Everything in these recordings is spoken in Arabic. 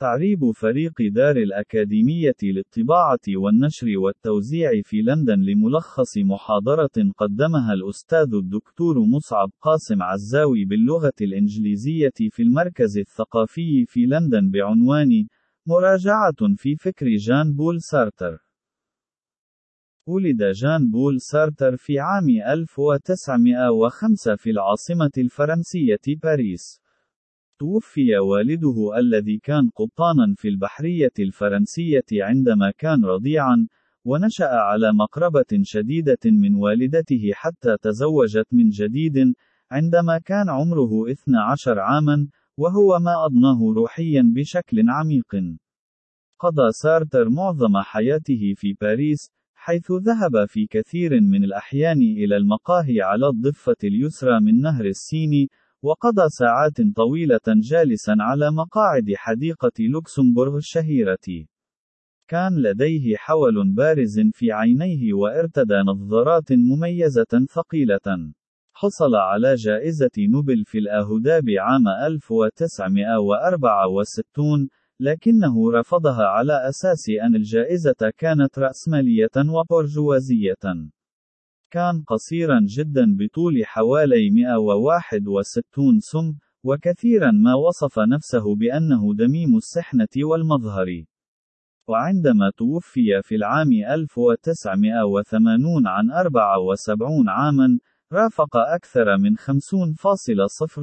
تعريب فريق دار الأكاديمية للطباعة والنشر والتوزيع في لندن لملخص محاضرة قدمها الأستاذ الدكتور مصعب قاسم عزاوي باللغة الإنجليزية في المركز الثقافي في لندن بعنوان مراجعة في فكر جان بول سارتر. ولد جان بول سارتر في عام 1905 في العاصمة الفرنسية باريس. توفي والده الذي كان قبطانا في البحرية الفرنسية عندما كان رضيعا، ونشأ على مقربة شديدة من والدته حتى تزوجت من جديد، عندما كان عمره 12 عاما، وهو ما أضناه روحيا بشكل عميق. قضى سارتر معظم حياته في باريس، حيث ذهب في كثير من الأحيان إلى المقاهي على الضفة اليسرى من نهر السين، وقضى ساعات طويلة جالسا على مقاعد حديقة لوكسمبورغ الشهيرة. كان لديه حول بارز في عينيه وارتدى نظارات مميزة ثقيلة. حصل على جائزة نوبل في الآداب عام 1964 لكنه رفضها على أساس أن الجائزة كانت رأسمالية وبرجوازية. كان قصيرا جدا بطول حوالي 161 سم، وكثيرا ما وصف نفسه بأنه دميم السحنة والمظهر. وعندما توفي في العام 1980 عن 74 عاما، رافق أكثر من 50.000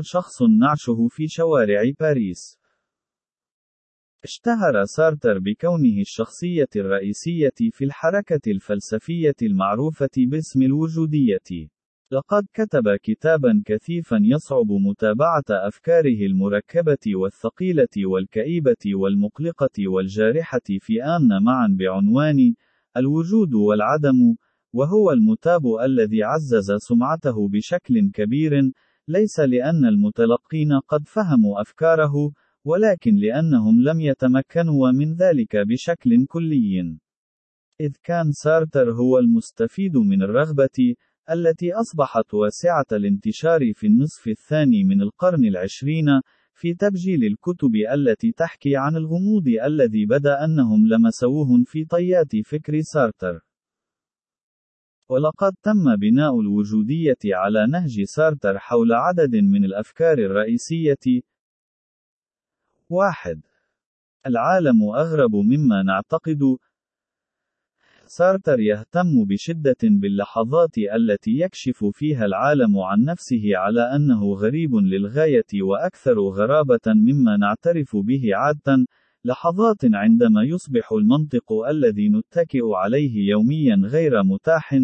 شخص نعشه في شوارع باريس. اشتهر سارتر بكونه الشخصية الرئيسية في الحركة الفلسفية المعروفة باسم الوجودية. لقد كتب كتابا كثيفا يصعب متابعة أفكاره المركبة والثقيلة والكئيبة والمقلقة والجارحة في آن معا بعنوان الوجود والعدم، وهو المتاب الذي عزز سمعته بشكل كبير، ليس لأن المتلقين قد فهموا أفكاره، ولكن لأنهم لم يتمكنوا من ذلك بشكل كلي. إذ كان سارتر هو المستفيد من الرغبة، التي أصبحت واسعة الانتشار في النصف الثاني من القرن العشرين، في تبجيل الكتب التي تحكي عن الغموض الذي بدا أنهم لمسوه في طيات فكر سارتر. ولقد تم بناء الوجودية على نهج سارتر حول عدد من الأفكار الرئيسية، واحد. العالم أغرب مما نعتقد. سارتر يهتم بشدة باللحظات التي يكشف فيها العالم عن نفسه على أنه غريب للغاية وأكثر غرابة مما نعترف به عادة، لحظات عندما يصبح المنطق الذي نتكئ عليه يوميا غير متاح،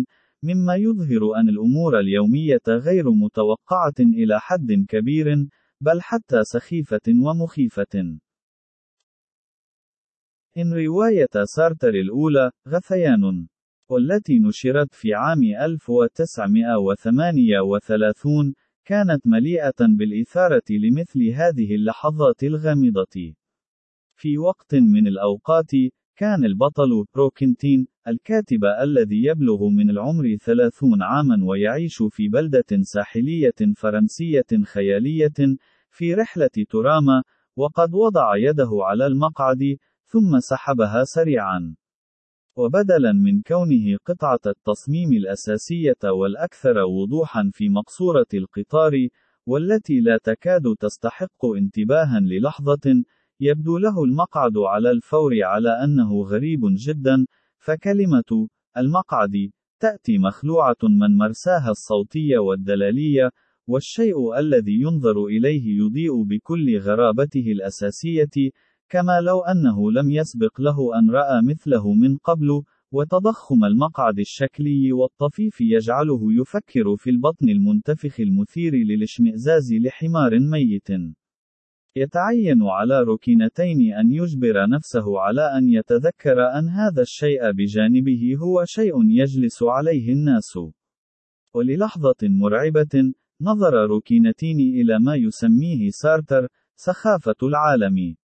مما يظهر أن الأمور اليومية غير متوقعة إلى حد كبير، بل حتى سخيفة ومخيفة. إن رواية سارتر الأولى، غثيان، والتي نشرت في عام 1938 كانت مليئة بالإثارة لمثل هذه اللحظات الغامضة. في وقت من الأوقات، كان البطل بروكنتين الكاتب الذي يبلغ من العمر ثلاثون عاما ويعيش في بلدة ساحلية فرنسية خيالية في رحلة تراما وقد وضع يده على المقعد ثم سحبها سريعا. وبدلا من كونه قطعة التصميم الأساسية والأكثر وضوحا في مقصورة القطار والتي لا تكاد تستحق انتباها للحظة يبدو له المقعد على الفور على أنه غريب جدا فكلمة المقعد تأتي مخلوعة من مرساها الصوتية والدلالية والشيء الذي ينظر إليه يضيء بكل غرابته الأساسية كما لو أنه لم يسبق له أن رأى مثله من قبل وتضخم المقعد الشكلي والطفيف يجعله يفكر في البطن المنتفخ المثير للاشمئزاز لحمار ميت يتعين على ركنتين أن يجبر نفسه على أن يتذكر أن هذا الشيء بجانبه هو شيء يجلس عليه الناس. وللحظة مرعبة، نظر روكنتين إلى ما يسميه سارتر سخافة العالم.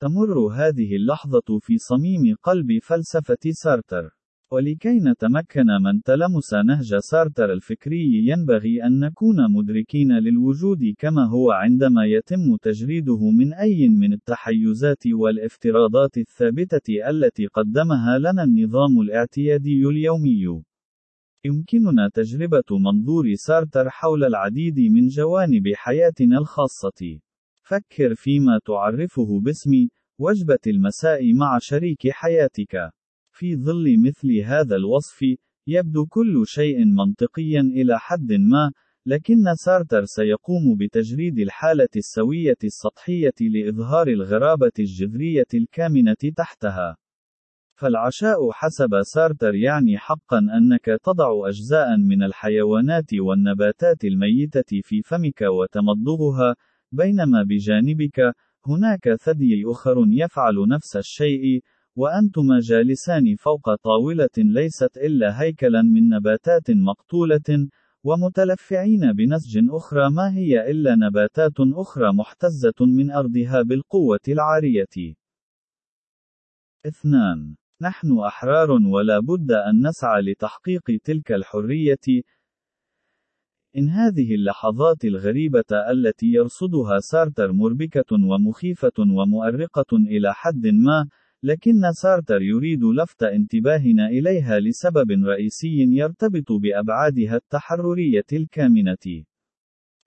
تمر هذه اللحظة في صميم قلب فلسفة سارتر. ولكي نتمكن من تلمس نهج سارتر الفكري ينبغي أن نكون مدركين للوجود كما هو عندما يتم تجريده من أي من التحيزات والافتراضات الثابتة التي قدمها لنا النظام الاعتيادي اليومي. يمكننا تجربة منظور سارتر حول العديد من جوانب حياتنا الخاصة. فكر فيما تعرفه باسم وجبة المساء مع شريك حياتك. في ظل مثل هذا الوصف، يبدو كل شيء منطقيا إلى حد ما، لكن سارتر سيقوم بتجريد الحالة السوية السطحية لإظهار الغرابة الجذرية الكامنة تحتها. فالعشاء حسب سارتر يعني حقا أنك تضع أجزاء من الحيوانات والنباتات الميتة في فمك وتمضغها، بينما بجانبك، هناك ثدي أخر يفعل نفس الشيء، وأنتما جالسان فوق طاولة ليست إلا هيكلا من نباتات مقتولة، ومتلفعين بنسج أخرى ما هي إلا نباتات أخرى محتزة من أرضها بالقوة العارية. اثنان نحن أحرار ولا بد أن نسعى لتحقيق تلك الحرية. إن هذه اللحظات الغريبة التي يرصدها سارتر مربكة ومخيفة ومؤرقة إلى حد ما، لكن سارتر يريد لفت انتباهنا إليها لسبب رئيسي يرتبط بأبعادها التحررية الكامنة.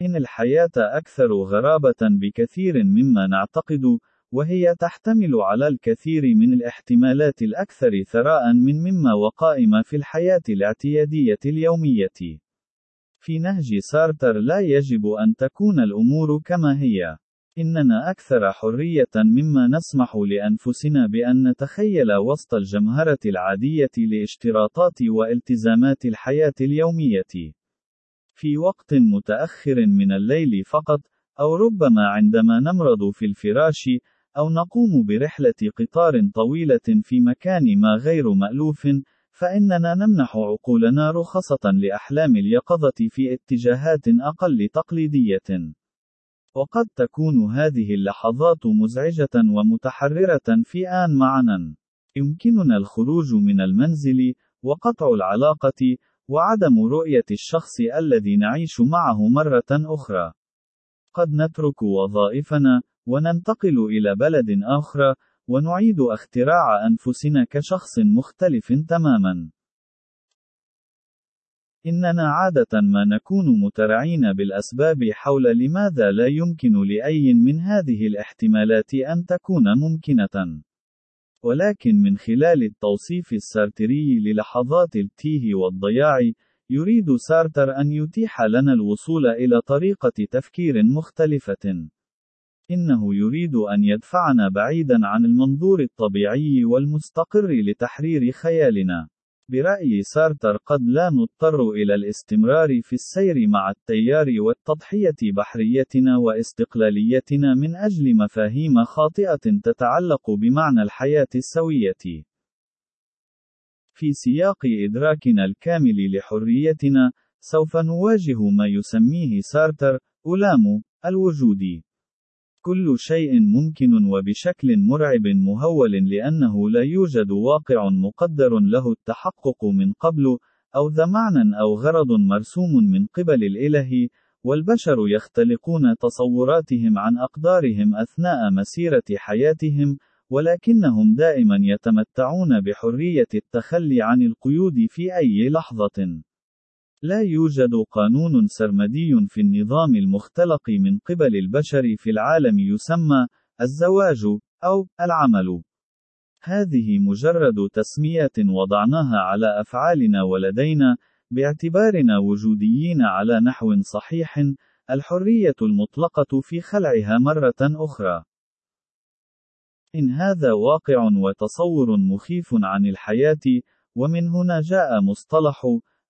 إن الحياة أكثر غرابة بكثير مما نعتقد، وهي تحتمل على الكثير من الاحتمالات الأكثر ثراء من مما وقائم في الحياة الاعتيادية اليومية. في نهج سارتر لا يجب أن تكون الأمور كما هي. إننا أكثر حرية مما نسمح لأنفسنا بأن نتخيل وسط الجمهرة العادية لاشتراطات والتزامات الحياة اليومية. في وقت متأخر من الليل فقط، أو ربما عندما نمرض في الفراش، أو نقوم برحلة قطار طويلة في مكان ما غير مألوف، فإننا نمنح عقولنا رخصة لأحلام اليقظة في اتجاهات أقل تقليدية. وقد تكون هذه اللحظات مزعجة ومتحررة في آن معنا. يمكننا الخروج من المنزل، وقطع العلاقة، وعدم رؤية الشخص الذي نعيش معه مرة أخرى. قد نترك وظائفنا، وننتقل إلى بلد آخر، ونعيد اختراع أنفسنا كشخص مختلف تمامًا. إننا عادة ما نكون مترعين بالأسباب حول لماذا لا يمكن لأي من هذه الاحتمالات أن تكون ممكنة. ولكن من خلال التوصيف السارتري للحظات التيه والضياع، يريد سارتر أن يتيح لنا الوصول إلى طريقة تفكير مختلفة. إنه يريد أن يدفعنا بعيدا عن المنظور الطبيعي والمستقر لتحرير خيالنا. برأي سارتر قد لا نضطر إلى الاستمرار في السير مع التيار والتضحية بحريتنا واستقلاليتنا من أجل مفاهيم خاطئة تتعلق بمعنى الحياة السوية. في سياق إدراكنا الكامل لحريتنا، سوف نواجه ما يسميه سارتر ألام الوجود. كل شيء ممكن وبشكل مرعب مهول لأنه لا يوجد واقع مقدر له التحقق من قبل، أو ذا معنى أو غرض مرسوم من قبل الإله، والبشر يختلقون تصوراتهم عن أقدارهم أثناء مسيرة حياتهم، ولكنهم دائما يتمتعون بحرية التخلي عن القيود في أي لحظة. لا يوجد قانون سرمدي في النظام المختلق من قبل البشر في العالم يسمى الزواج أو العمل. هذه مجرد تسميات وضعناها على أفعالنا ولدينا، باعتبارنا وجوديين على نحو صحيح، الحرية المطلقة في خلعها مرة أخرى. إن هذا واقع وتصور مخيف عن الحياة، ومن هنا جاء مصطلح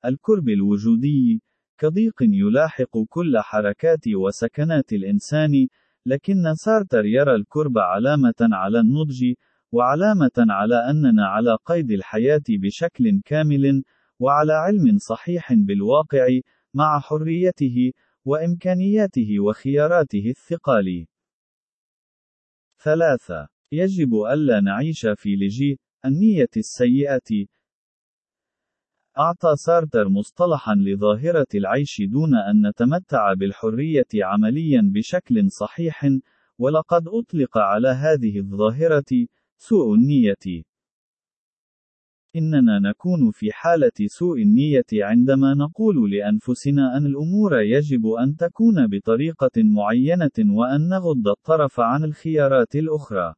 الكرب الوجودي، كضيق يلاحق كل حركات وسكنات الإنسان، لكن سارتر يرى الكرب علامة على النضج، وعلامة على أننا على قيد الحياة بشكل كامل، وعلى علم صحيح بالواقع، مع حريته، وإمكانياته وخياراته الثقال. ثلاثة. يجب ألا نعيش في لجي النية السيئة. أعطى سارتر مصطلحا لظاهرة العيش دون أن نتمتع بالحرية عمليا بشكل صحيح، ولقد أطلق على هذه الظاهرة سوء النية. إننا نكون في حالة سوء النية عندما نقول لأنفسنا أن الأمور يجب أن تكون بطريقة معينة وأن نغض الطرف عن الخيارات الأخرى.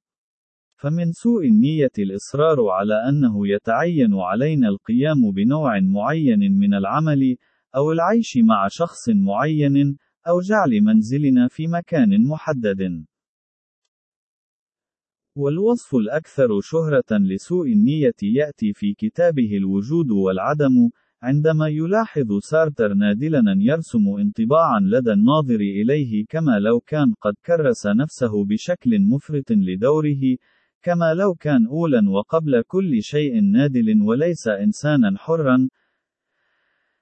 فمن سوء النية الإصرار على أنه يتعين علينا القيام بنوع معين من العمل، أو العيش مع شخص معين، أو جعل منزلنا في مكان محدد. والوصف الأكثر شهرة لسوء النية يأتي في كتابه الوجود والعدم، عندما يلاحظ سارتر نادلا يرسم انطباعا لدى الناظر إليه كما لو كان قد كرس نفسه بشكل مفرط لدوره، كما لو كان أولا وقبل كل شيء نادل وليس إنسانا حرا.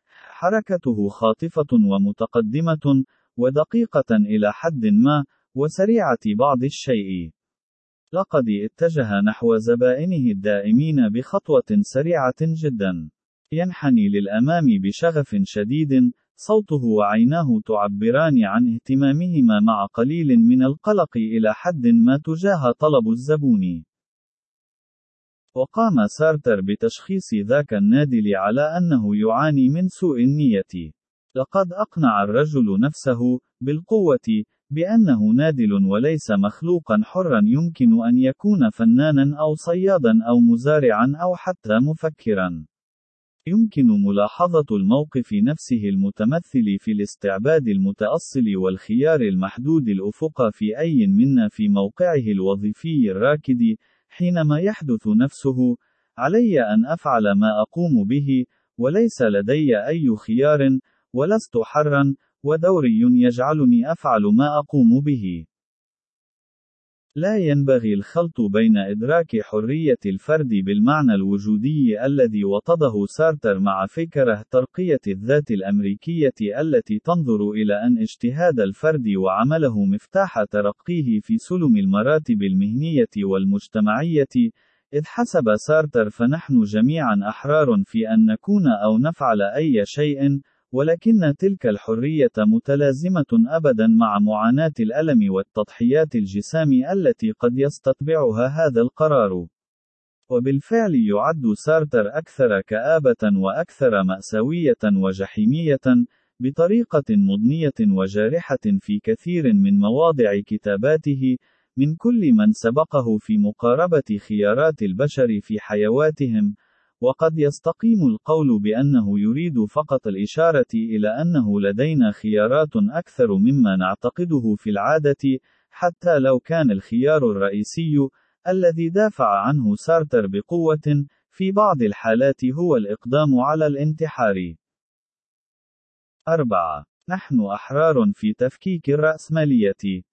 حركته خاطفة ومتقدمة، ودقيقة إلى حد ما، وسريعة بعض الشيء. لقد اتجه نحو زبائنه الدائمين بخطوة سريعة جدا. ينحني للأمام بشغف شديد، صوته وعيناه تعبران عن اهتمامهما مع قليل من القلق إلى حد ما تجاه طلب الزبون. وقام سارتر بتشخيص ذاك النادل على أنه يعاني من سوء النية. لقد أقنع الرجل نفسه، بالقوة، بأنه نادل وليس مخلوقا حرا يمكن أن يكون فنانا أو صيادا أو مزارعا أو حتى مفكرا. يمكن ملاحظة الموقف نفسه المتمثل في الاستعباد المتأصل والخيار المحدود الأفق في أي منا في موقعه الوظيفي الراكد، حينما يحدث نفسه: علي أن أفعل ما أقوم به، وليس لدي أي خيار، ولست حرا، ودوري يجعلني أفعل ما أقوم به. لا ينبغي الخلط بين إدراك حرية الفرد بالمعنى الوجودي الذي وطده سارتر مع فكرة ترقية الذات الأمريكية التي تنظر إلى أن اجتهاد الفرد وعمله مفتاح ترقيه في سلم المراتب المهنية والمجتمعية، إذ حسب سارتر فنحن جميعا أحرار في أن نكون أو نفعل أي شيء، ولكن تلك الحرية متلازمة أبدا مع معاناة الألم والتضحيات الجسام التي قد يستتبعها هذا القرار. وبالفعل يعد سارتر أكثر كآبة وأكثر مأساوية وجحيمية، بطريقة مضنية وجارحة في كثير من مواضع كتاباته، من كل من سبقه في مقاربة خيارات البشر في حيواتهم، وقد يستقيم القول بأنه يريد فقط الإشارة إلى أنه لدينا خيارات أكثر مما نعتقده في العادة، حتى لو كان الخيار الرئيسي، الذي دافع عنه سارتر بقوة، في بعض الحالات هو الإقدام على الانتحار. 4. نحن أحرار في تفكيك الرأسمالية.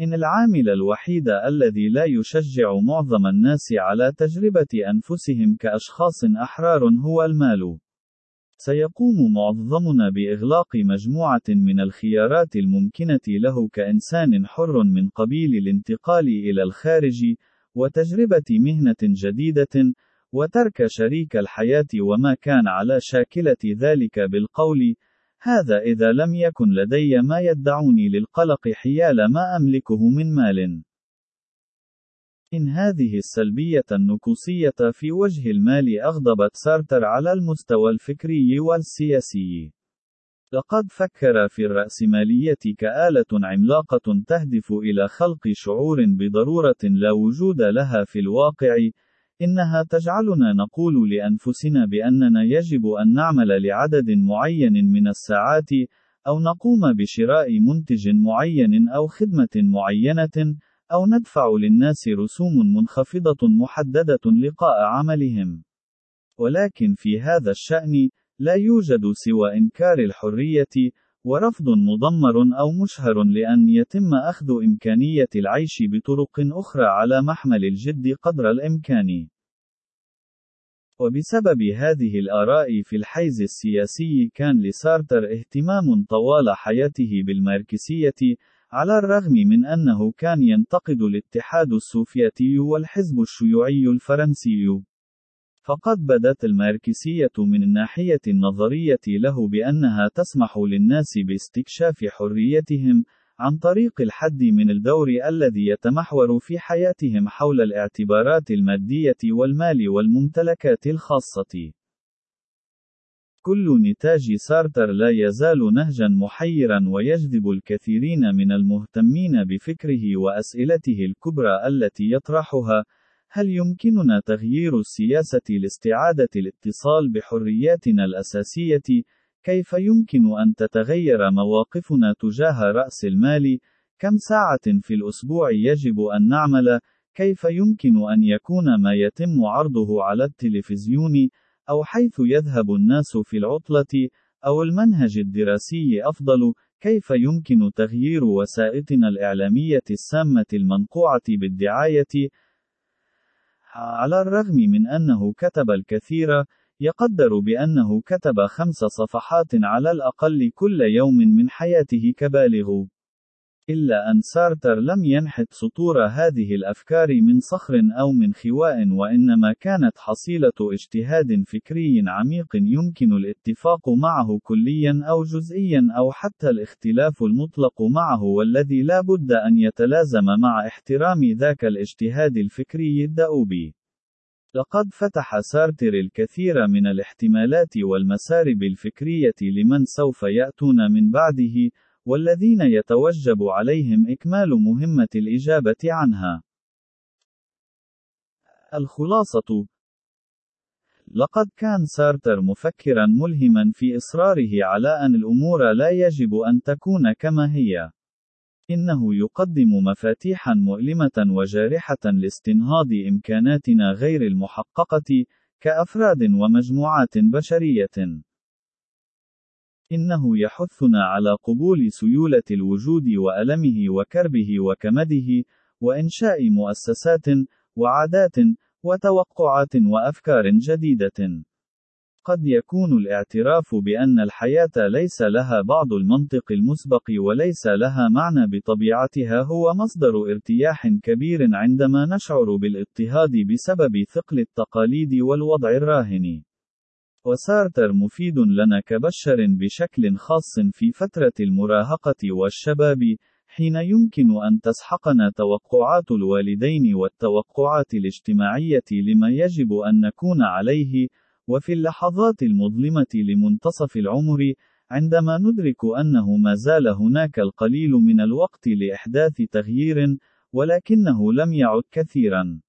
إن العامل الوحيد الذي لا يشجع معظم الناس على تجربة أنفسهم كأشخاص أحرار هو المال. سيقوم معظمنا بإغلاق مجموعة من الخيارات الممكنة له كإنسان حر من قبيل الانتقال إلى الخارج، وتجربة مهنة جديدة، وترك شريك الحياة وما كان على شاكلة ذلك بالقول: هذا إذا لم يكن لدي ما يدعوني للقلق حيال ما أملكه من مال. إن هذه السلبية النكوصية في وجه المال أغضبت سارتر على المستوى الفكري والسياسي. لقد فكر في الرأسمالية كآلة عملاقة تهدف إلى خلق شعور بضرورة لا وجود لها في الواقع، إنها تجعلنا نقول لأنفسنا بأننا يجب أن نعمل لعدد معين من الساعات، أو نقوم بشراء منتج معين أو خدمة معينة، أو ندفع للناس رسوم منخفضة محددة لقاء عملهم. ولكن في هذا الشأن، لا يوجد سوى إنكار الحرية، ورفض مضمر أو مشهر لأن يتم أخذ إمكانية العيش بطرق أخرى على محمل الجد قدر الإمكان. وبسبب هذه الآراء في الحيز السياسي كان لسارتر اهتمام طوال حياته بالماركسية، على الرغم من أنه كان ينتقد الاتحاد السوفيتي والحزب الشيوعي الفرنسي. فقد بدت الماركسية من الناحية النظرية له بأنها تسمح للناس باستكشاف حريتهم، عن طريق الحد من الدور الذي يتمحور في حياتهم حول الاعتبارات المادية والمال والممتلكات الخاصة. كل نتاج سارتر لا يزال نهجا محيرا ويجذب الكثيرين من المهتمين بفكره وأسئلته الكبرى التي يطرحها هل يمكننا تغيير السياسة لاستعادة الاتصال بحرياتنا الأساسية؟ كيف يمكن أن تتغير مواقفنا تجاه رأس المال؟ كم ساعة في الأسبوع يجب أن نعمل؟ كيف يمكن أن يكون ما يتم عرضه على التلفزيون؟ أو حيث يذهب الناس في العطلة، أو المنهج الدراسي أفضل، كيف يمكن تغيير وسائطنا الإعلامية السامة المنقوعة بالدعاية؟ على الرغم من أنه كتب الكثير، يقدر بأنه كتب خمس صفحات على الأقل كل يوم من حياته كبالغ. إلا أن سارتر لم ينحت سطور هذه الأفكار من صخر أو من خواء وإنما كانت حصيلة اجتهاد فكري عميق يمكن الاتفاق معه كليا أو جزئيا أو حتى الاختلاف المطلق معه والذي لا بد أن يتلازم مع احترام ذاك الاجتهاد الفكري الدؤوب. لقد فتح سارتر الكثير من الاحتمالات والمسارب الفكرية لمن سوف يأتون من بعده، والذين يتوجب عليهم إكمال مهمة الإجابة عنها. الخلاصة لقد كان سارتر مفكرا ملهما في إصراره على أن الأمور لا يجب أن تكون كما هي. إنه يقدم مفاتيحا مؤلمة وجارحة لاستنهاض إمكاناتنا غير المحققة، كأفراد ومجموعات بشرية. إنه يحثنا على قبول سيولة الوجود وألمه وكربه وكمده، وإنشاء مؤسسات، وعادات، وتوقعات وأفكار جديدة. قد يكون الاعتراف بأن الحياة ليس لها بعض المنطق المسبق وليس لها معنى بطبيعتها هو مصدر ارتياح كبير عندما نشعر بالاضطهاد بسبب ثقل التقاليد والوضع الراهن. وسارتر مفيد لنا كبشر بشكل خاص في فترة المراهقة والشباب، حين يمكن أن تسحقنا توقعات الوالدين والتوقعات الاجتماعية لما يجب أن نكون عليه، وفي اللحظات المظلمة لمنتصف العمر، عندما ندرك أنه ما زال هناك القليل من الوقت لإحداث تغيير، ولكنه لم يعد كثيرا.